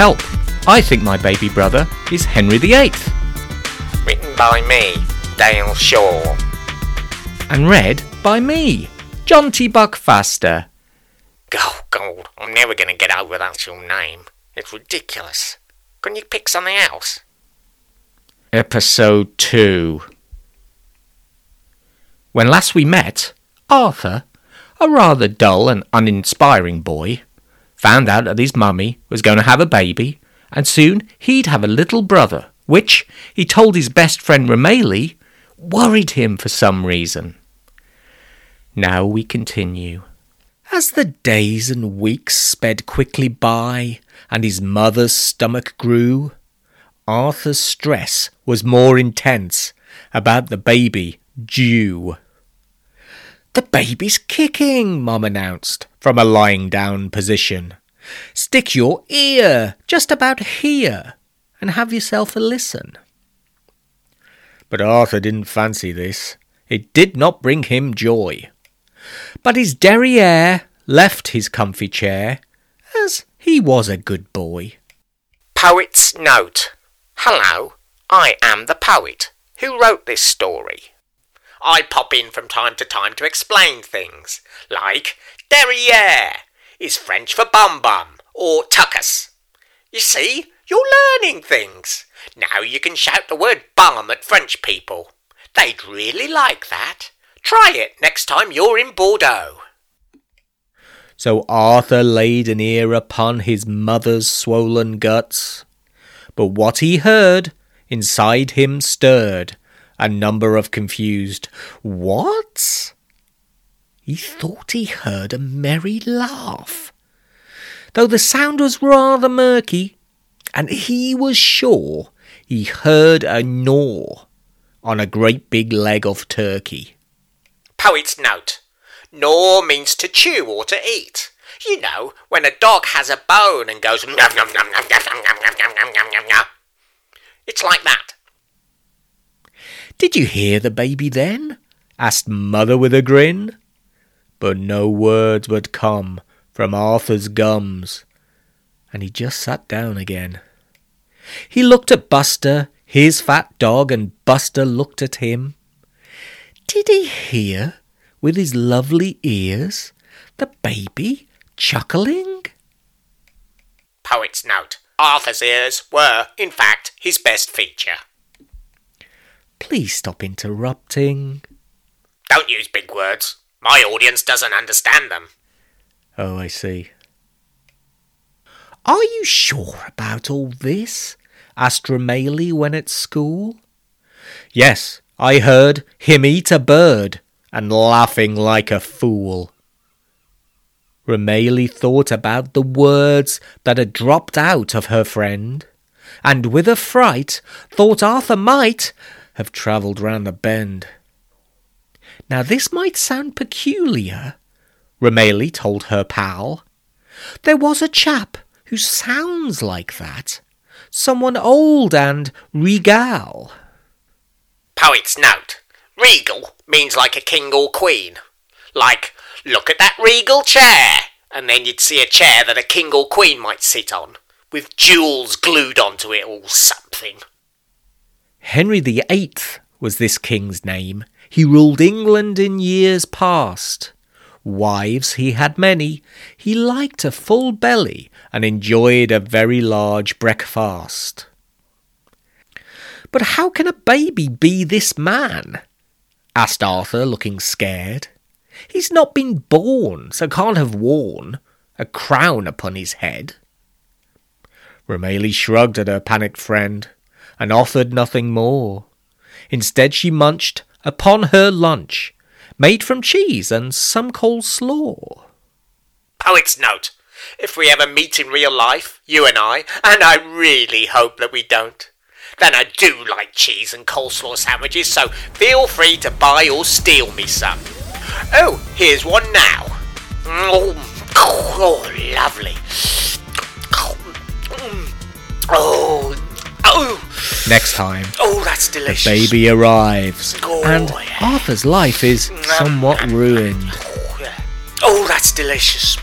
help. I think my baby brother is Henry VIII. Written by me, Dale Shaw. And read by me, John T. Buckfaster. Oh, God, I'm never going to get over that your name. It's ridiculous. Couldn't you pick something else? Episode 2 When last we met, Arthur, a rather dull and uninspiring boy, found out that his mummy was going to have a baby, and soon he'd have a little brother, which, he told his best friend Rumeli, worried him for some reason. Now we continue. As the days and weeks sped quickly by, and his mother's stomach grew, Arthur's stress was more intense about the baby due. The baby's kicking, Mum announced from a lying down position. Stick your ear just about here and have yourself a listen. But Arthur didn't fancy this. It did not bring him joy. But his derriere left his comfy chair, as he was a good boy. Poet's note. Hello, I am the poet. Who wrote this story? I pop in from time to time to explain things, like derriere is French for bum bum or tuckus. You see, you're learning things. Now you can shout the word bum at French people. They'd really like that. Try it next time you're in Bordeaux. So Arthur laid an ear upon his mother's swollen guts. But what he heard inside him stirred a number of confused What? He thought he heard a merry laugh, though the sound was rather murky, and he was sure he heard a gnaw on a great big leg of turkey. Poet's note. Gnaw means to chew or to eat. You know, when a dog has a bone and goes nom nom nom nom nom nom nom nom nom nom nom nom. It's like that. Did you hear the baby then? asked Mother with a grin. But no words would come from Arthur's gums, and he just sat down again. He looked at Buster, his fat dog, and Buster looked at him. Did he hear, with his lovely ears, the baby chuckling? Poet's note. Arthur's ears were, in fact, his best feature. Please stop interrupting. Don't use big words. My audience doesn't understand them. Oh, I see. Are you sure about all this? asked Rumeli when at school. Yes, I heard him eat a bird, and laughing like a fool. Rumeli thought about the words that had dropped out of her friend, and with a fright thought Arthur might have travelled round the bend. Now this might sound peculiar, Rumeli told her pal. There was a chap who sounds like that. Someone old and regal. Poet's note. Regal means like a king or queen. Like, look at that regal chair, and then you'd see a chair that a king or queen might sit on, with jewels glued onto it or something. Henry the Eighth was this king's name. He ruled England in years past. Wives he had many. He liked a full belly and enjoyed a very large breakfast. But how can a baby be this man? asked Arthur, looking scared. He's not been born, so can't have worn a crown upon his head. Rumeli shrugged at her panicked friend and offered nothing more. Instead, she munched upon her lunch, made from cheese and some coleslaw. Poet's note. If we ever meet in real life, you and I, and I really hope that we don't, then I do like cheese and coleslaw sandwiches, so feel free to buy or steal me some. Oh, here's one now. Oh, oh lovely. Next time, oh, that's the delicious. baby arrives, Oh, and yeah. Arthur's life is somewhat ruined. Oh, yeah. Oh, that's delicious.